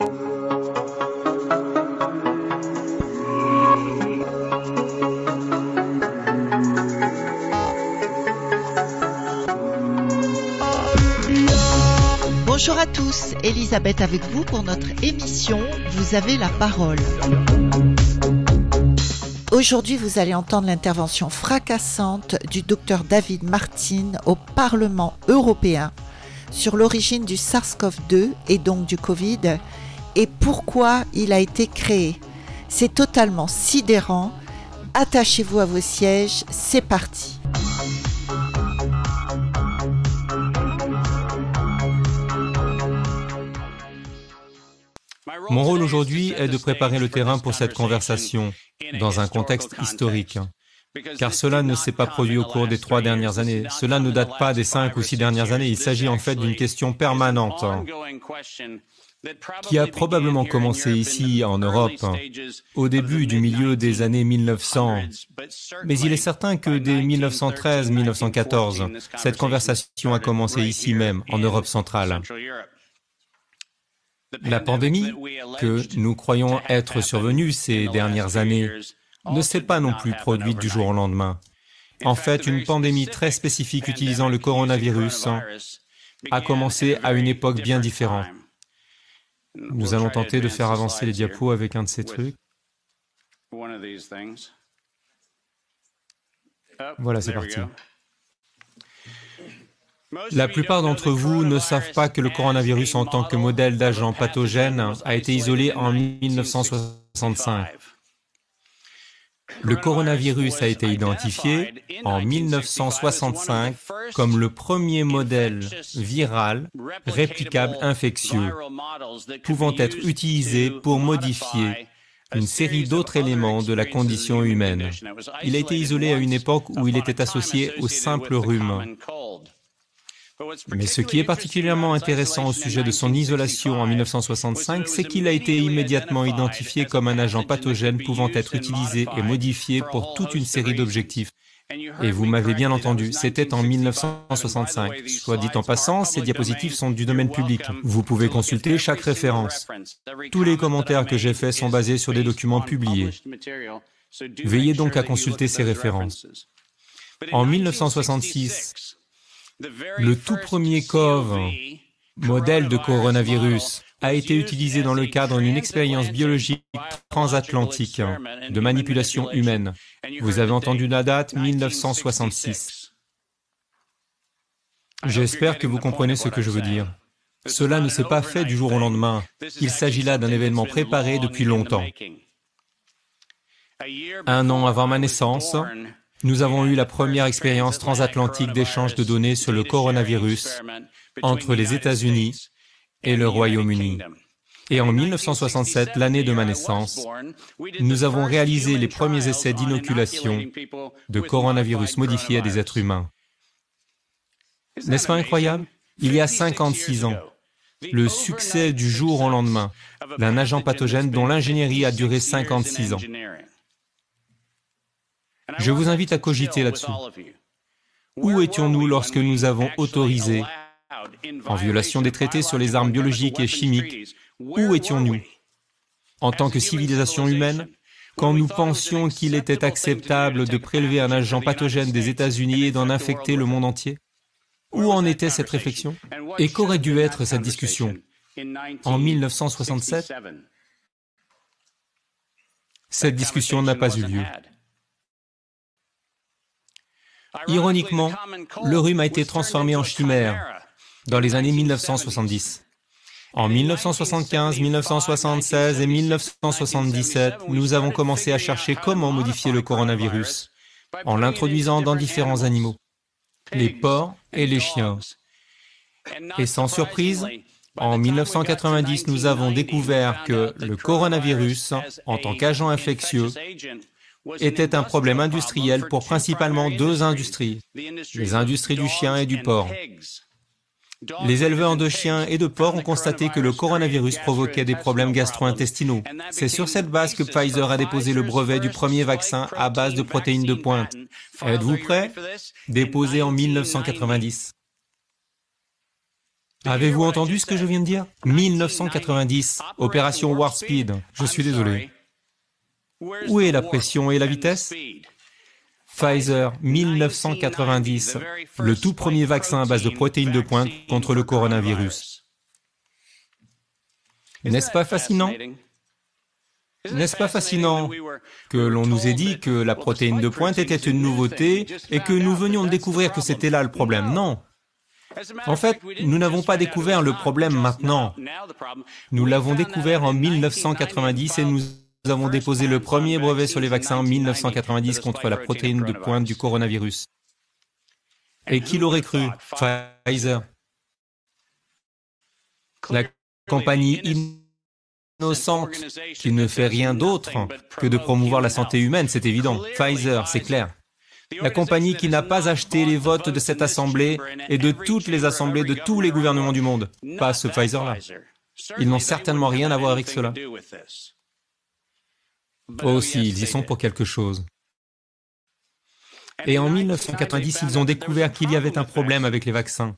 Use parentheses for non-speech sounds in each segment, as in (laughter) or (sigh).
Bonjour à tous, Elisabeth avec vous pour notre émission Vous avez la parole. Aujourd'hui, vous allez entendre l'intervention fracassante du docteur David Martin au Parlement européen sur l'origine du SARS-CoV-2 et donc du Covid et pourquoi il a été créé. C'est totalement sidérant. Attachez-vous à vos sièges, c'est parti. Mon rôle aujourd'hui est de préparer le terrain pour cette conversation dans un contexte historique. Car cela ne s'est pas produit au cours des trois dernières années. Cela ne date pas des cinq ou six dernières années. Il s'agit en fait d'une question permanente qui a probablement commencé ici en Europe au début du milieu des années 1900. Mais il est certain que dès 1913-1914, cette conversation a commencé ici même, en Europe centrale. La pandémie que nous croyons être survenue ces dernières années ne s'est pas non plus produite du jour au lendemain. En fait, une pandémie très spécifique utilisant le coronavirus a commencé à une époque bien différente. Nous allons tenter de faire avancer les diapos avec un de ces trucs. Voilà, c'est parti. La plupart d'entre vous ne savent pas que le coronavirus en tant que modèle d'agent pathogène a été isolé en 1965. Le coronavirus a été identifié en 1965 comme le premier modèle viral réplicable infectieux pouvant être utilisé pour modifier une série d'autres éléments de la condition humaine. Il a été isolé à une époque où il était associé au simple rhume. Mais ce qui est particulièrement intéressant au sujet de son isolation en 1965, c'est qu'il a été immédiatement identifié comme un agent pathogène pouvant être utilisé et modifié pour toute une série d'objectifs. Et vous m'avez bien entendu, c'était en 1965. Soit dit en passant, ces diapositives sont du domaine public. Vous pouvez consulter chaque référence. Tous les commentaires que j'ai faits sont basés sur des documents publiés. Veillez donc à consulter ces références. En 1966, le tout premier COV, modèle de coronavirus, a été utilisé dans le cadre d'une expérience biologique transatlantique de manipulation humaine. Vous avez entendu la date 1966. J'espère que vous comprenez ce que je veux dire. Cela ne s'est pas fait du jour au lendemain. Il s'agit là d'un événement préparé depuis longtemps. Un an avant ma naissance, nous avons eu la première expérience transatlantique d'échange de données sur le coronavirus entre les États-Unis et le Royaume-Uni. Et en 1967, l'année de ma naissance, nous avons réalisé les premiers essais d'inoculation de coronavirus modifié à des êtres humains. N'est-ce pas incroyable? Il y a 56 ans, le succès du jour au lendemain d'un agent pathogène dont l'ingénierie a duré 56 ans. Je vous invite à cogiter là-dessus. Où étions-nous lorsque nous avons autorisé, en violation des traités sur les armes biologiques et chimiques, où étions-nous? En tant que civilisation humaine, quand nous pensions qu'il était acceptable de prélever un agent pathogène des États-Unis et d'en infecter le monde entier Où en était cette réflexion? Et qu'aurait dû être cette discussion? En 1967 Cette discussion n'a pas eu lieu. Ironiquement, le rhume a été transformé en chimère dans les années 1970. En 1975, 1976 et 1977, nous avons commencé à chercher comment modifier le coronavirus en l'introduisant dans différents animaux, les porcs et les chiens. Et sans surprise, en 1990, nous avons découvert que le coronavirus, en tant qu'agent infectieux, était un problème industriel pour principalement deux industries, les industries du chien et du porc. Les éleveurs de chiens et de porcs ont constaté que le coronavirus provoquait des problèmes gastro-intestinaux. C'est sur cette base que Pfizer a déposé le brevet du premier vaccin à base de protéines de pointe. Êtes-vous prêts Déposé en 1990. Avez-vous entendu ce que je viens de dire? 1990, opération Warp Speed. Je suis désolé. Où est la pression et la vitesse? Pfizer, 1990, le tout premier vaccin à base de protéines de pointe contre le coronavirus. N'est-ce pas fascinant? N'est-ce pas fascinant que l'on nous ait dit que la protéine de pointe était une nouveauté et que nous venions de découvrir que c'était là le problème? Non. En fait, nous n'avons pas découvert le problème maintenant. Nous l'avons découvert en 1990 et nous avons déposé le premier brevet sur les vaccins en 1990 contre la protéine de pointe du coronavirus. Et qui l'aurait cru? Pfizer. La compagnie innocente qui ne fait rien d'autre que de promouvoir la santé humaine, c'est évident. Pfizer, c'est clair. La compagnie qui n'a pas acheté les votes de cette Assemblée et de toutes les assemblées de tous les gouvernements du monde. Pas ce Pfizer-là. Ils n'ont certainement rien à voir avec cela. Aussi, ils y sont pour quelque chose. Et en 1990, ils ont découvert qu'il y avait un problème avec les vaccins.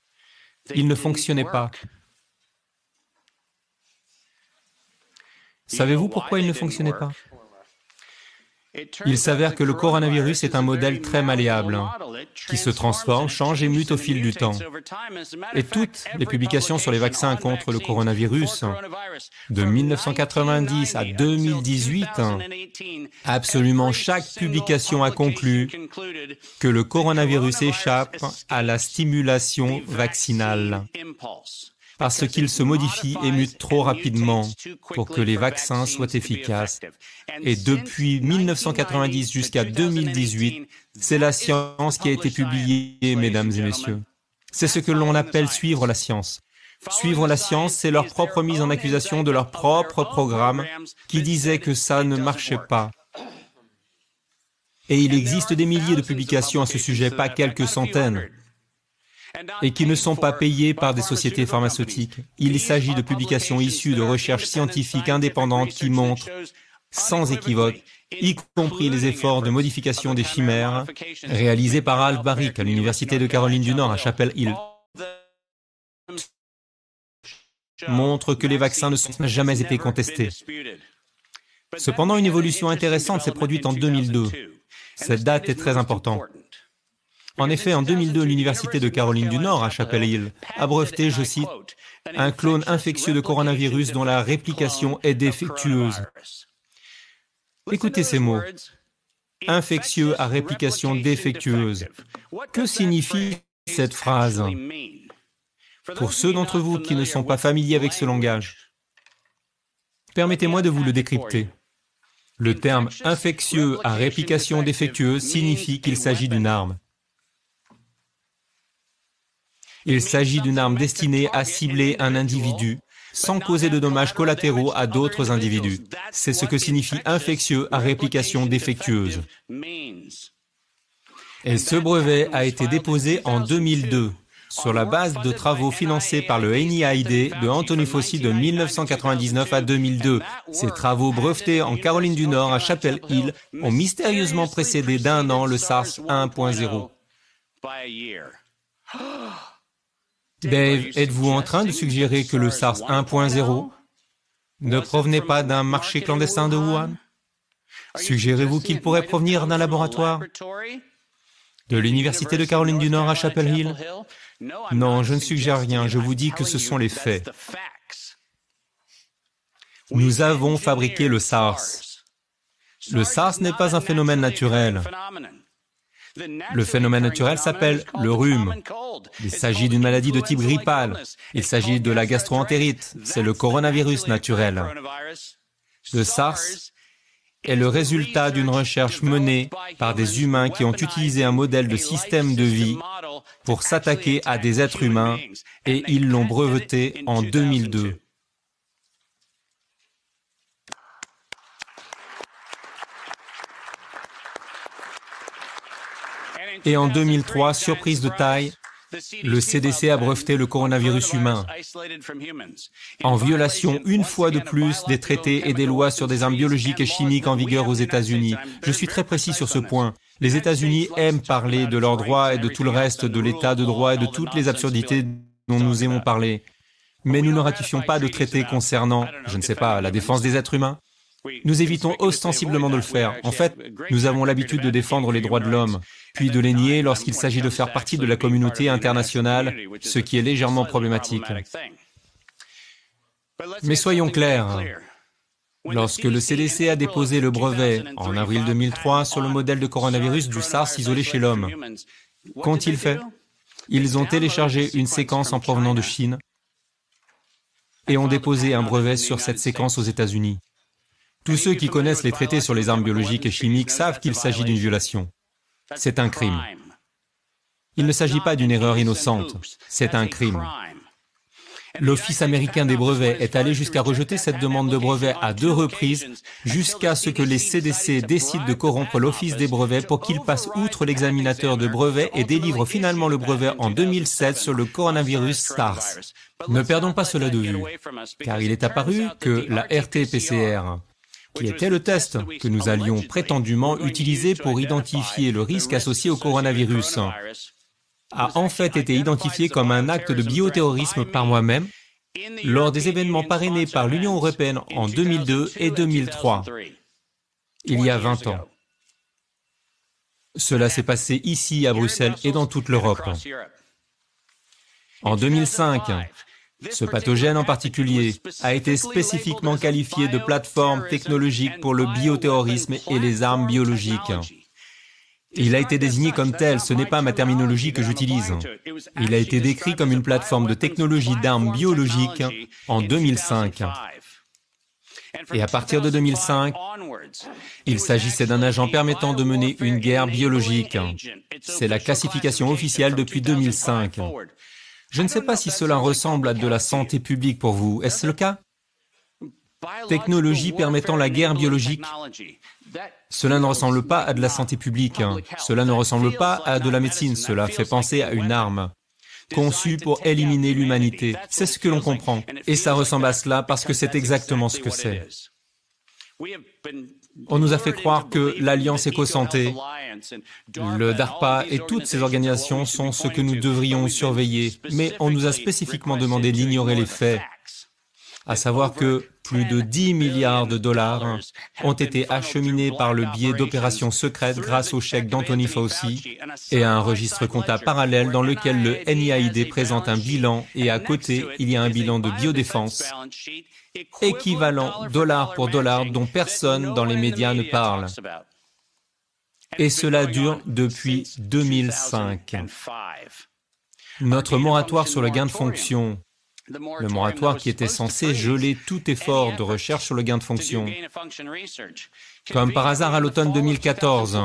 Ils ne fonctionnaient pas. Savez-vous pourquoi ils ne fonctionnaient pas? Il s'avère que le coronavirus est un modèle très malléable, qui se transforme, change et mute au fil du temps. Et toutes les publications sur les vaccins contre le coronavirus, de 1990 à 2018, absolument chaque publication a conclu que le coronavirus échappe à la stimulation vaccinale parce qu'il se modifie et mute trop rapidement pour que les vaccins soient efficaces. Et depuis 1990 jusqu'à 2018, c'est la science qui a été publiée, mesdames et messieurs. C'est ce que l'on appelle suivre la science. Suivre la science, c'est leur propre mise en accusation de leur propre programme qui disait que ça ne marchait pas. (coughs) Et il existe des milliers de publications à ce sujet, pas quelques centaines et qui ne sont pas payés par des sociétés pharmaceutiques. Il s'agit de publications issues de recherches scientifiques indépendantes qui montrent, sans équivoque, y compris les efforts de modification des chimères réalisés par Al Barik à l'Université de Caroline du Nord à Chapel Hill, montrent que les vaccins ne sont jamais été contestés. Cependant, une évolution intéressante s'est produite en 2002. Cette date est très importante. En effet, en 2002, l'Université de Caroline du Nord à Chapel Hill a breveté, je cite, un clone infectieux de coronavirus dont la réplication est défectueuse. Écoutez ces mots. Infectieux à réplication défectueuse. Que signifie cette phrase? Pour ceux d'entre vous qui ne sont pas familiers avec ce langage, permettez-moi de vous le décrypter. Le terme infectieux à réplication défectueuse signifie qu'il s'agit d'une arme. Il s'agit d'une arme destinée à cibler un individu sans causer de dommages collatéraux à d'autres individus. C'est ce que signifie infectieux à réplication défectueuse. Et ce brevet a été déposé en 2002 sur la base de travaux financés par le NIAID de Anthony Fauci de 1999 à 2002. Ces travaux brevetés en Caroline du Nord à Chapel Hill ont mystérieusement précédé d'un an le SARS 1.0. (gasps) Dave, êtes-vous en train de suggérer que le SARS 1.0 ne provenait pas d'un marché clandestin de Wuhan? Suggérez-vous qu'il pourrait provenir d'un laboratoire? De l'Université de Caroline du Nord à Chapel Hill? Non, je ne suggère rien, je vous dis que ce sont les faits. Nous avons fabriqué le SARS. Le SARS n'est pas un phénomène naturel. Le phénomène naturel s'appelle le rhume. Il s'agit d'une maladie de type grippal. Il s'agit de la gastroentérite. C'est le coronavirus naturel. Le SARS est le résultat d'une recherche menée par des humains qui ont utilisé un modèle de système de vie pour s'attaquer à des êtres humains et ils l'ont breveté en 2002. Et en 2003, surprise de taille, le CDC a breveté le coronavirus humain, en violation une fois de plus des traités et des lois sur des armes biologiques et chimiques en vigueur aux États-Unis. Je suis très précis sur ce point. Les États-Unis aiment parler de leurs droits et de tout le reste, de l'état de droit et de toutes les absurdités dont nous aimons parler, mais nous ne ratifions pas de traités concernant, je ne sais pas, la défense des êtres humains. Nous évitons ostensiblement de le faire. En fait, nous avons l'habitude de défendre les droits de l'homme, puis de les nier lorsqu'il s'agit de faire partie de la communauté internationale, ce qui est légèrement problématique. Mais soyons clairs. Lorsque le CDC a déposé le brevet en avril 2003 sur le modèle de coronavirus du SARS isolé chez l'homme, qu'ont-ils fait Ils ont téléchargé une séquence en provenant de Chine et ont déposé un brevet sur cette séquence aux États-Unis. Tous ceux qui connaissent les traités sur les armes biologiques et chimiques savent qu'il s'agit d'une violation. C'est un crime. Il ne s'agit pas d'une erreur innocente, c'est un crime. L'Office américain des brevets est allé jusqu'à rejeter cette demande de brevet à deux reprises jusqu'à ce que les CDC décident de corrompre l'Office des brevets pour qu'il passe outre l'examinateur de brevets et délivre finalement le brevet en 2007 sur le coronavirus SARS. Ne perdons pas cela de vue, car il est apparu que la RT-PCR, qui était le test que nous allions prétendument utiliser pour identifier le risque associé au coronavirus, a en fait été identifié comme un acte de bioterrorisme par moi-même lors des événements parrainés par l'Union européenne en 2002 et 2003, il y a 20 ans. Cela s'est passé ici à Bruxelles et dans toute l'Europe. En 2005, ce pathogène en particulier a été spécifiquement qualifié de plateforme technologique pour le bioterrorisme et les armes biologiques. Il a été désigné comme tel, ce n'est pas ma terminologie que j'utilise. Il a été décrit comme une plateforme de technologie d'armes biologiques en 2005. Et à partir de 2005, il s'agissait d'un agent permettant de mener une guerre biologique. C'est la classification officielle depuis 2005. Je ne sais pas si cela ressemble à de la santé publique pour vous. Est-ce le cas? Technologie permettant la guerre biologique cela ne ressemble pas à de la santé publique, cela ne ressemble pas à de la médecine, cela fait penser à une arme conçue pour éliminer l'humanité. C'est ce que l'on comprend. Et ça ressemble à cela parce que c'est exactement ce que c'est. On nous a fait croire que l'Alliance Éco-Santé, le DARPA et toutes ces organisations sont ce que nous devrions surveiller, mais on nous a spécifiquement demandé d'ignorer les faits à savoir que plus de 10 milliards de dollars ont été acheminés par le biais d'opérations secrètes grâce au chèque d'Anthony Fauci et à un registre comptable parallèle dans lequel le NIAID présente un bilan et à côté, il y a un bilan de biodéfense équivalent dollar pour dollar dont personne dans les médias ne parle. Et cela dure depuis 2005. Notre moratoire sur le gain de fonction le moratoire qui était censé geler tout effort de recherche sur le gain de fonction. Comme par hasard à l'automne 2014,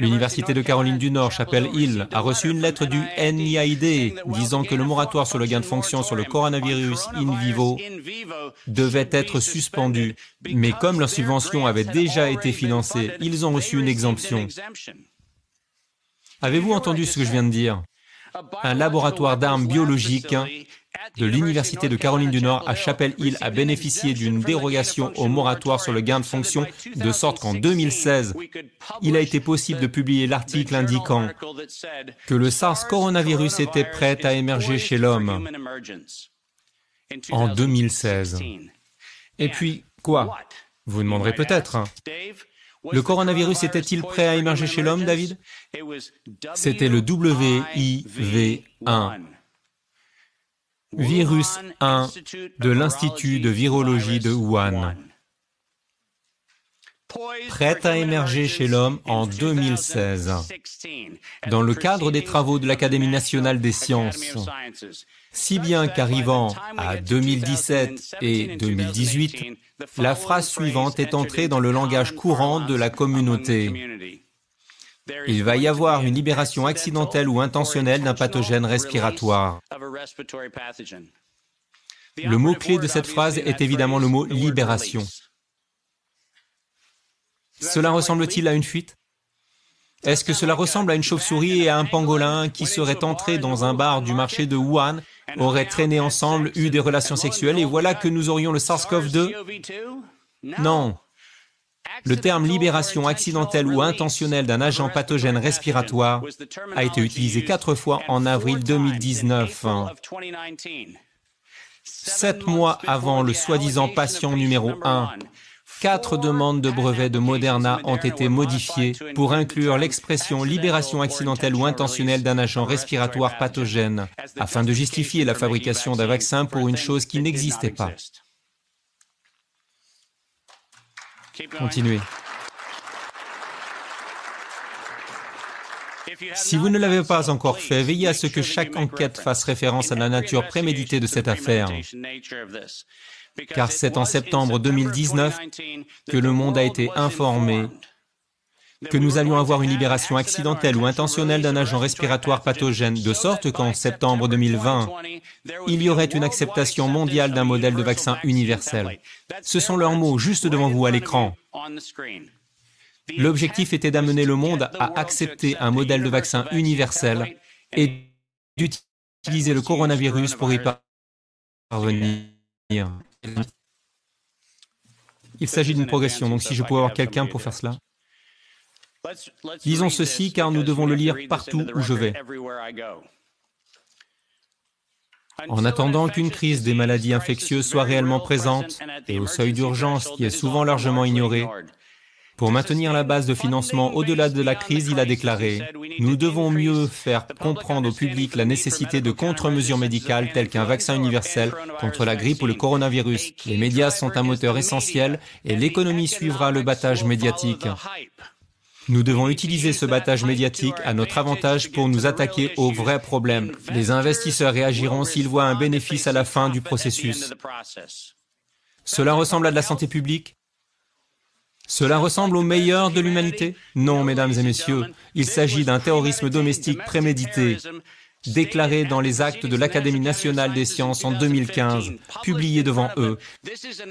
l'Université de Caroline du Nord, Chapel Hill, a reçu une lettre du NIAID disant que le moratoire sur le gain de fonction sur le coronavirus in vivo devait être suspendu. Mais comme leur subvention avait déjà été financée, ils ont reçu une exemption. Avez-vous entendu ce que je viens de dire? Un laboratoire d'armes biologiques de l'Université de Caroline du Nord à Chapel Hill a bénéficié d'une dérogation au moratoire sur le gain de fonction, de sorte qu'en 2016, il a été possible de publier l'article indiquant que le SARS coronavirus était prêt à émerger chez l'homme en 2016. Et puis, quoi? Vous demanderez peut-être. Hein. Le coronavirus était-il prêt à émerger chez l'homme, David? C'était le WIV1 Virus 1 de l'Institut de virologie de Wuhan. Prêt à émerger chez l'homme en 2016. Dans le cadre des travaux de l'Académie nationale des sciences, si bien qu'arrivant à 2017 et 2018, la phrase suivante est entrée dans le langage courant de la communauté. Il va y avoir une libération accidentelle ou intentionnelle d'un pathogène respiratoire. Le mot-clé de cette phrase est évidemment le mot libération. Cela ressemble-t-il à une fuite? Est-ce que cela ressemble à une chauve-souris et à un pangolin qui seraient entrés dans un bar du marché de Wuhan, auraient traîné ensemble, eu des relations sexuelles et voilà que nous aurions le SARS-CoV-2 Non. Le terme libération accidentelle ou intentionnelle d'un agent pathogène respiratoire a été utilisé quatre fois en avril 2019. Sept mois avant le soi-disant patient numéro 1, quatre demandes de brevets de Moderna ont été modifiées pour inclure l'expression libération accidentelle ou intentionnelle d'un agent respiratoire pathogène, afin de justifier la fabrication d'un vaccin pour une chose qui n'existait pas. Continuez. Si vous ne l'avez pas encore fait, veillez à ce que chaque enquête fasse référence à la nature préméditée de cette affaire. Car c'est en septembre 2019 que le monde a été informé que nous allions avoir une libération accidentelle ou intentionnelle d'un agent respiratoire pathogène, de sorte qu'en septembre 2020, il y aurait une acceptation mondiale d'un modèle de vaccin universel. Ce sont leurs mots juste devant vous à l'écran. L'objectif était d'amener le monde à accepter un modèle de vaccin universel et d'utiliser le coronavirus pour y parvenir. Il s'agit d'une progression, donc si je pouvais avoir quelqu'un pour faire cela. Disons ceci car nous devons le lire partout où je vais. En attendant qu'une crise des maladies infectieuses soit réellement présente et au seuil d'urgence qui est souvent largement ignoré, pour maintenir la base de financement au-delà de la crise, il a déclaré, nous devons mieux faire comprendre au public la nécessité de contre-mesures médicales telles qu'un vaccin universel contre la grippe ou le coronavirus. Les médias sont un moteur essentiel et l'économie suivra le battage médiatique. Nous devons utiliser ce battage médiatique à notre avantage pour nous attaquer aux vrais problèmes. Les investisseurs réagiront s'ils voient un bénéfice à la fin du processus. Cela ressemble à de la santé publique? Cela ressemble au meilleur de l'humanité? Non, mesdames et messieurs, il s'agit d'un terrorisme domestique prémédité, déclaré dans les actes de l'Académie nationale des sciences en 2015, publié devant eux.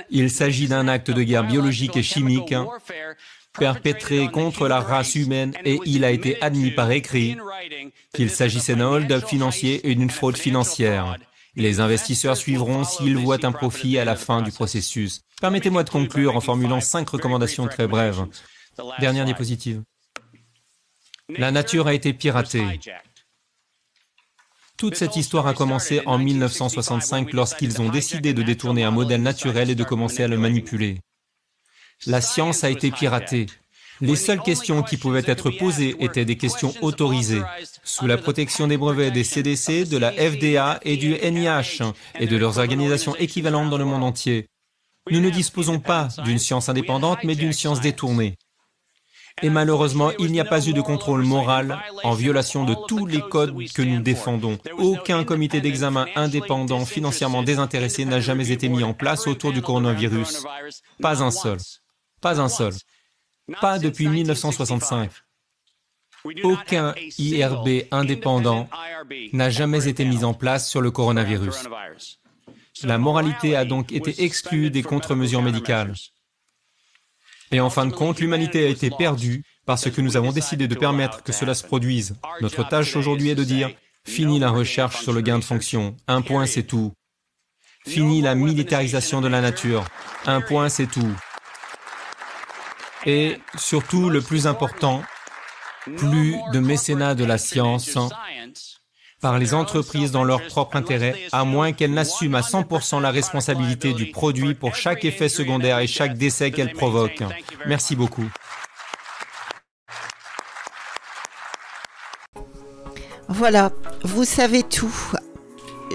Il s'agit d'un acte de guerre biologique et chimique perpétré contre la race humaine et il a été admis par écrit qu'il s'agissait d'un hold-up financier et d'une fraude financière. Les investisseurs suivront s'ils voient un profit à la fin du processus. Permettez-moi de conclure en formulant cinq recommandations très brèves. Dernière diapositive. La nature a été piratée. Toute cette histoire a commencé en 1965 lorsqu'ils ont décidé de détourner un modèle naturel et de commencer à le manipuler. La science a été piratée. Les seules questions qui pouvaient être posées étaient des questions autorisées, sous la protection des brevets des CDC, de la FDA et du NIH, et de leurs organisations équivalentes dans le monde entier. Nous ne disposons pas d'une science indépendante, mais d'une science détournée. Et malheureusement, il n'y a pas eu de contrôle moral en violation de tous les codes que nous défendons. Aucun comité d'examen indépendant financièrement désintéressé n'a jamais été mis en place autour du coronavirus. Pas un seul. Pas un seul. Pas depuis 1965. Aucun IRB indépendant n'a jamais été mis en place sur le coronavirus. La moralité a donc été exclue des contre-mesures médicales. Et en fin de compte, l'humanité a été perdue parce que nous avons décidé de permettre que cela se produise. Notre tâche aujourd'hui est de dire, fini la recherche sur le gain de fonction. Un point, c'est tout. Fini la militarisation de la nature. Un point, c'est tout. Et surtout, le plus important, plus de mécénat de la science par les entreprises dans leur propre intérêt, à moins qu'elles n'assument à 100% la responsabilité du produit pour chaque effet secondaire et chaque décès qu'elles provoquent. Merci beaucoup. Voilà, vous savez tout.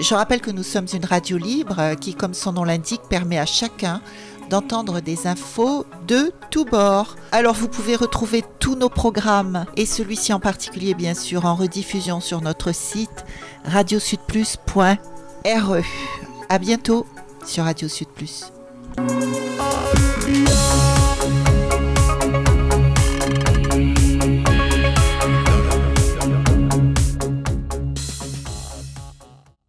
Je rappelle que nous sommes une radio libre qui, comme son nom l'indique, permet à chacun d'entendre des infos de tous bords. Alors vous pouvez retrouver tous nos programmes et celui-ci en particulier bien sûr en rediffusion sur notre site radiosudplus.re. À bientôt sur Radio Sud Plus.